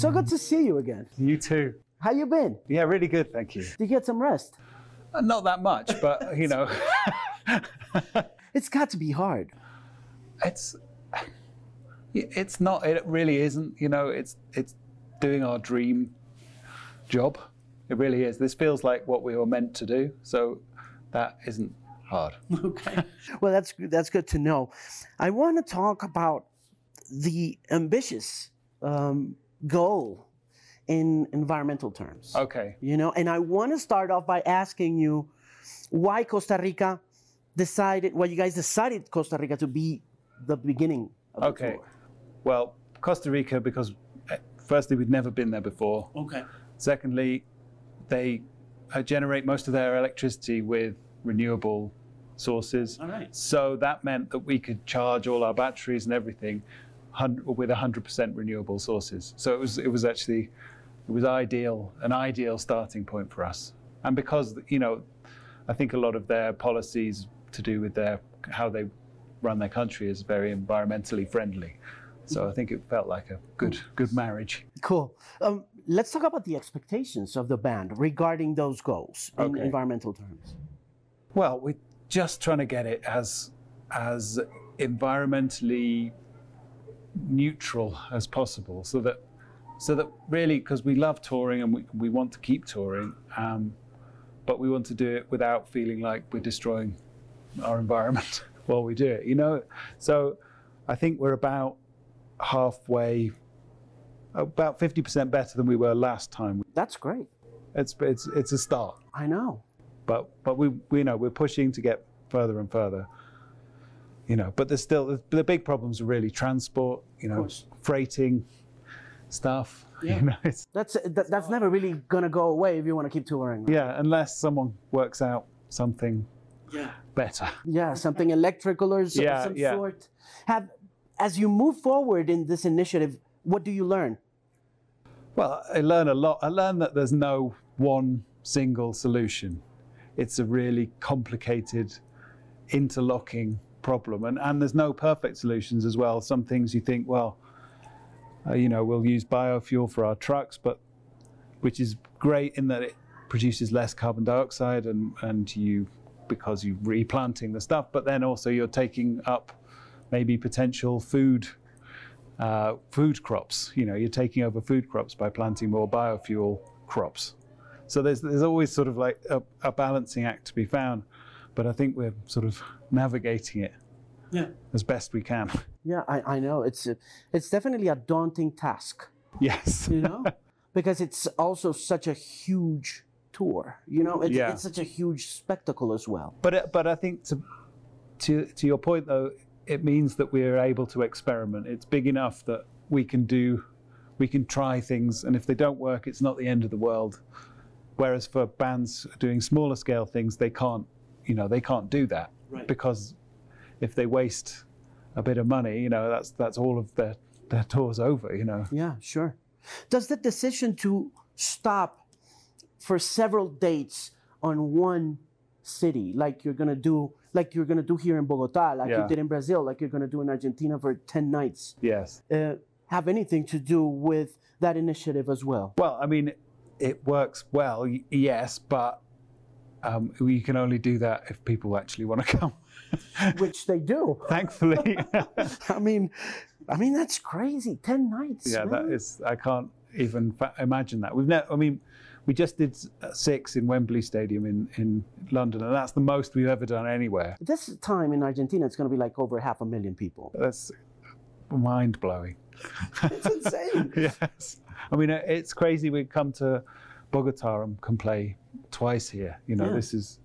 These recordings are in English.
So good to see you again. You too. How you been? Yeah, really good, thank you. Did you get some rest? Uh, Not that much, but you know, It's got to be hard. it's it's not. It really isn't. You know, it's it's doing our dream job. It really is. This feels like what we were meant to do. So that isn't hard. Okay. well, that's that's good to know. I want to talk about the ambitious um, goal in environmental terms. Okay. You know, and I want to start off by asking you why Costa Rica decided, why you guys decided Costa Rica to be the beginning of the Okay. tour. Well, Costa Rica because uh, firstly we'd never been there before. Okay. Secondly, they uh, generate most of their electricity with renewable sources. All right. So that meant that we could charge all our batteries and everything hun- with 100% renewable sources. So it was it was actually it was ideal, an ideal starting point for us. And because you know, I think a lot of their policies to do with their how they run their country is very environmentally friendly. So I think it felt like a good good marriage. Cool. Um, let's talk about the expectations of the band regarding those goals in Okay. environmental terms. Well, we're just trying to get it as as environmentally neutral as possible, so that so that really, because we love touring and we, we want to keep touring, um, but we want to do it without feeling like we're destroying our environment while we do it. You know, so I think we're about halfway, about fifty percent better than we were last time. That's great. It's it's it's a start I know. but but we we know we're pushing to get further and further. You know, but there's still the, the big problems are really transport. You know, freighting stuff. Yeah. You know, it's, That's that, that's never really gonna go away if you want to keep touring. right? yeah, unless someone works out something Yeah. better. Yeah, something electrical or so, Yeah, some yeah. sort. Have as you move forward in this initiative, what do you learn? Well, I learn a lot. I learn that there's no one single solution. It's a really complicated, interlocking problem, and and there's no perfect solutions as well. Some things you think, well, uh, you know, we'll use biofuel for our trucks, but which is great in that it produces less carbon dioxide, and and you because you're replanting the stuff, but then also you're taking up maybe potential food uh, food crops. You know, you're taking over food crops by planting more biofuel crops. So there's there's always sort of like a, a balancing act to be found, but I think we're sort of navigating it Yeah. as best we can. Yeah, I, I know it's a, it's definitely a daunting task, yes. you know, because it's also such a huge tour. You know, it's, Yeah. it's such a huge spectacle as well. But it- but I think to to to your point though, it means that we're able to experiment. It's big enough that we can do, we can try things, and if they don't work, it's not the end of the world. Whereas for bands doing smaller scale things, they can't, you know, they can't do that Right. because if they waste a bit of money, you know, that's that's all of their their tours over. You know. Yeah, sure. Does the decision to stop for several dates on one city, like you're gonna do, like you're gonna do here in Bogota, like you did in Brazil, like you're gonna do in Argentina for ten nights, Yes. uh, have anything to do with that initiative as well? Well, I mean, it works well, yes, but um, you can only do that if people actually want to come. Which they do. Thankfully, I mean, I mean that's crazy. Ten nights. yeah, that man. is. I can't even fa- imagine that. We've never. I mean, we just did uh, six in Wembley Stadium in in London, and that's the most we've ever done anywhere. This time in Argentina, it's going to be like over half a million people. That's mind blowing. It's insane. yes. I mean, uh, it's crazy. We come to Bogota and can play twice here. You know, Yeah. this is.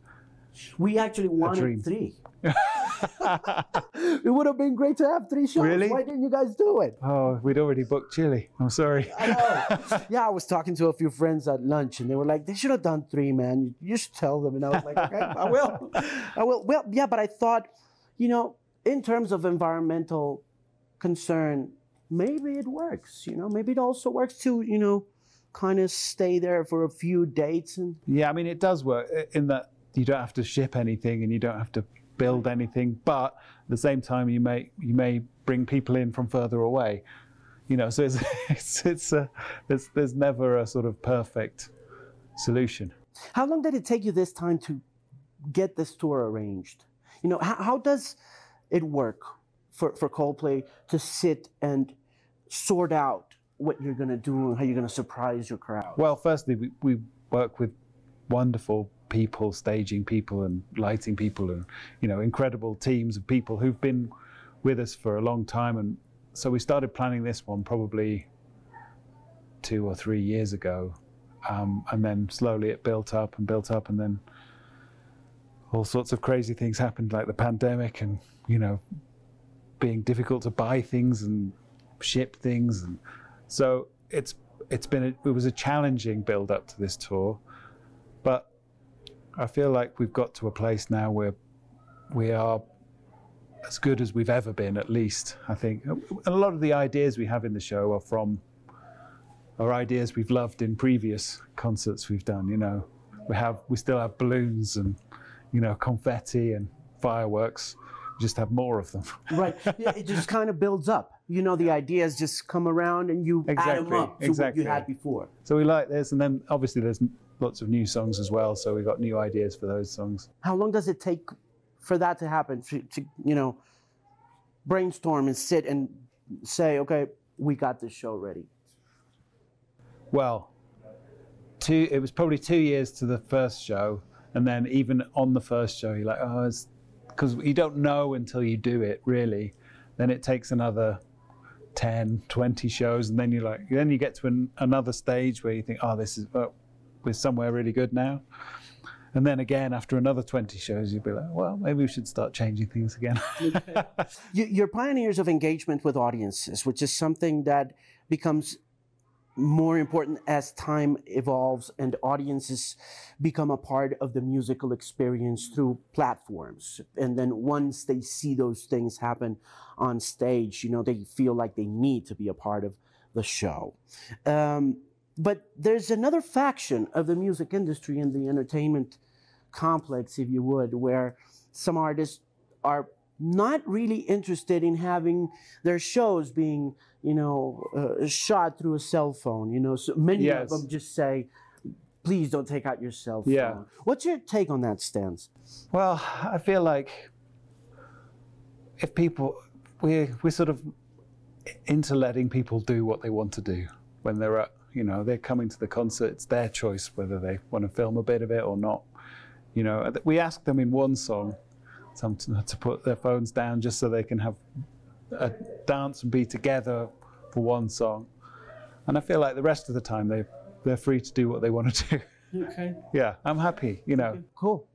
We actually wanted three. it would have been great to have three shows. Really? Why didn't you guys do it? Oh, we'd already booked Chile. I'm sorry. I know. yeah, I was talking to a few friends at lunch, and they were like, "They should have done three, man. You, you should tell them." And I was like, "Okay, I will. I will." Well, yeah, but I thought, you know, in terms of environmental concern, maybe it works. You know, maybe it also works to, you know, kind of stay there for a few dates and Yeah, I mean, it does work in that you don't have to ship anything and you don't have to build anything, but at the same time, you may you may bring people in from further away. You know, so it's it's, it's a, there's there's never a sort of perfect solution. How long did it take you this time to get this tour arranged? You know, how, how does it work for, for Coldplay to sit and sort out what you're going to do and how you're going to surprise your crowd? Well, firstly, we, we work with wonderful people, staging people and lighting people, and you know, incredible teams of people who've been with us for a long time. And so we started planning this one probably two or three years ago, um, and then slowly it built up and built up, and then all sorts of crazy things happened, like the pandemic, and you know, being difficult to buy things and ship things, and so it's it's been a, it was a challenging build up to this tour, but I feel like we've got to a place now where we are as good as we've ever been, at least. I think a lot of the ideas we have in the show are from are ideas we've loved in previous concerts we've done. You know, we have we still have balloons and you know confetti and fireworks. Just have more of them. right. Yeah, it just kind of builds up. You know, the ideas just come around and you add them Exactly, up to exactly. what you had before. So we like this, and then obviously there's lots of new songs as well. So we've got new ideas for those songs. How long does it take for that to happen? To, to you know, brainstorm and sit and say, okay, we got this show ready. Well, two. It was probably two years to the first show, and then even on the first show, you're like, oh, it's because you don't know until you do it. Really, then it takes another 10, 20 shows, and then you're like, then you get to an, another stage where you think, oh, this is, oh, we're somewhere really good now. And then again, after another 20 shows, you'd be like, well, maybe we should start changing things again. You're pioneers of engagement with audiences, which is something that becomes more important as time evolves and audiences become a part of the musical experience through platforms. And then once they see those things happen on stage, you know, they feel like they need to be a part of the show. Um, but there's another faction of the music industry and the entertainment complex, if you would, where some artists are not really interested in having their shows being, you know, uh, shot through a cell phone. You know, so many Yes. of them just say, "Please don't take out your cell phone." Yeah. What's your take on that stance? Well, I feel like if people, we're, we're sort of into letting people do what they want to do when they're at, you know, they're coming to the concert, it's their choice whether they want to film a bit of it or not. You know, we ask them in one song some to, to put their phones down just so they can have a dance and be together for one song. And I feel like the rest of the time they, they're free to do what they want to do. Okay. yeah, I'm happy, you know. Cool.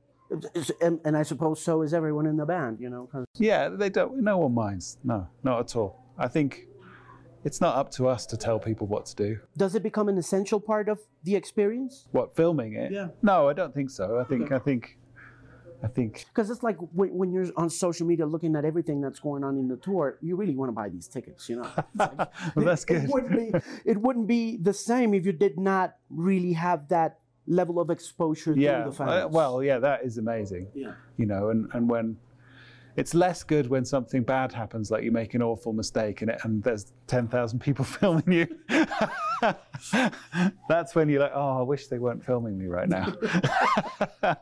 And, and I suppose so is everyone in the band. You know, 'cause- Yeah, they don't. No one minds. No, not at all. I think it's not up to us to tell people what to do. does it become an essential part of the experience? What filming it? Yeah. No, I don't think so. I think. I think. I think. Because it's like when, when you're on social media looking at everything that's going on in the tour, you really want to buy these tickets, you know. Like- Well, that's It good. wouldn't be it wouldn't be the same if you did not really have that level of exposure Yeah. to the fans. uh, well, yeah, that is amazing. yeah. You know, and and when. It's less good when something bad happens, like you make an awful mistake and, it, and there's 10,000 people filming you. That's when you're like, oh, I wish they weren't filming me right now.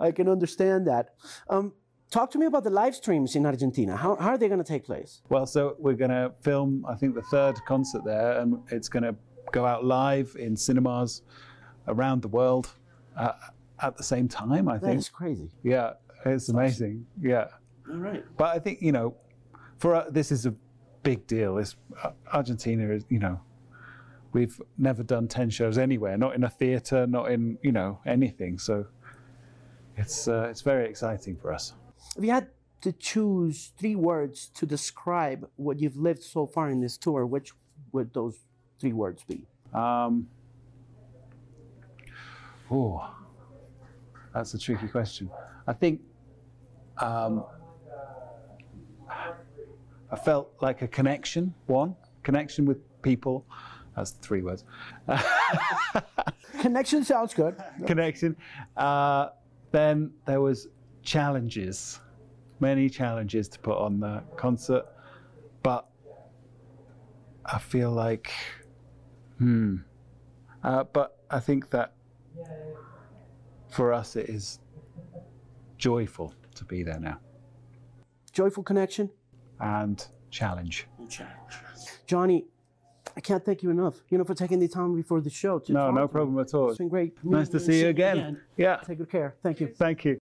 I can understand that. Um, talk to me about the live streams in Argentina. How, how are they going to take place? Well, so we're going to film, I think, the third concert there, and it's going to go out live in cinemas around the world uh, at the same time, I That think. is crazy. Yeah, it's amazing. Yeah. All right. But I think, you know, for uh, this is a big deal. It's, uh, Argentina is, you know, we've never done 10 shows anywhere, not in a theatre, not in, you know, anything. So it's, uh, it's very exciting for us. If you had to choose three words to describe what you've lived so far in this tour, which would those three words be? Um, oh, that's a tricky question. I think um, I felt like a connection. One connection with people. That's three words. Connection sounds good. connection. Uh, then there was challenges, many challenges to put on the concert, but I feel like, hmm. Uh, but I think that for us it is joyful to be there now Joyful connection. And challenge. Challenge. Jonny, I can't thank you enough, you know, for taking the time before the show. To No, no problem at all. It's been great. Nice to see you again. Yeah, Take good care. Thank you. thank you.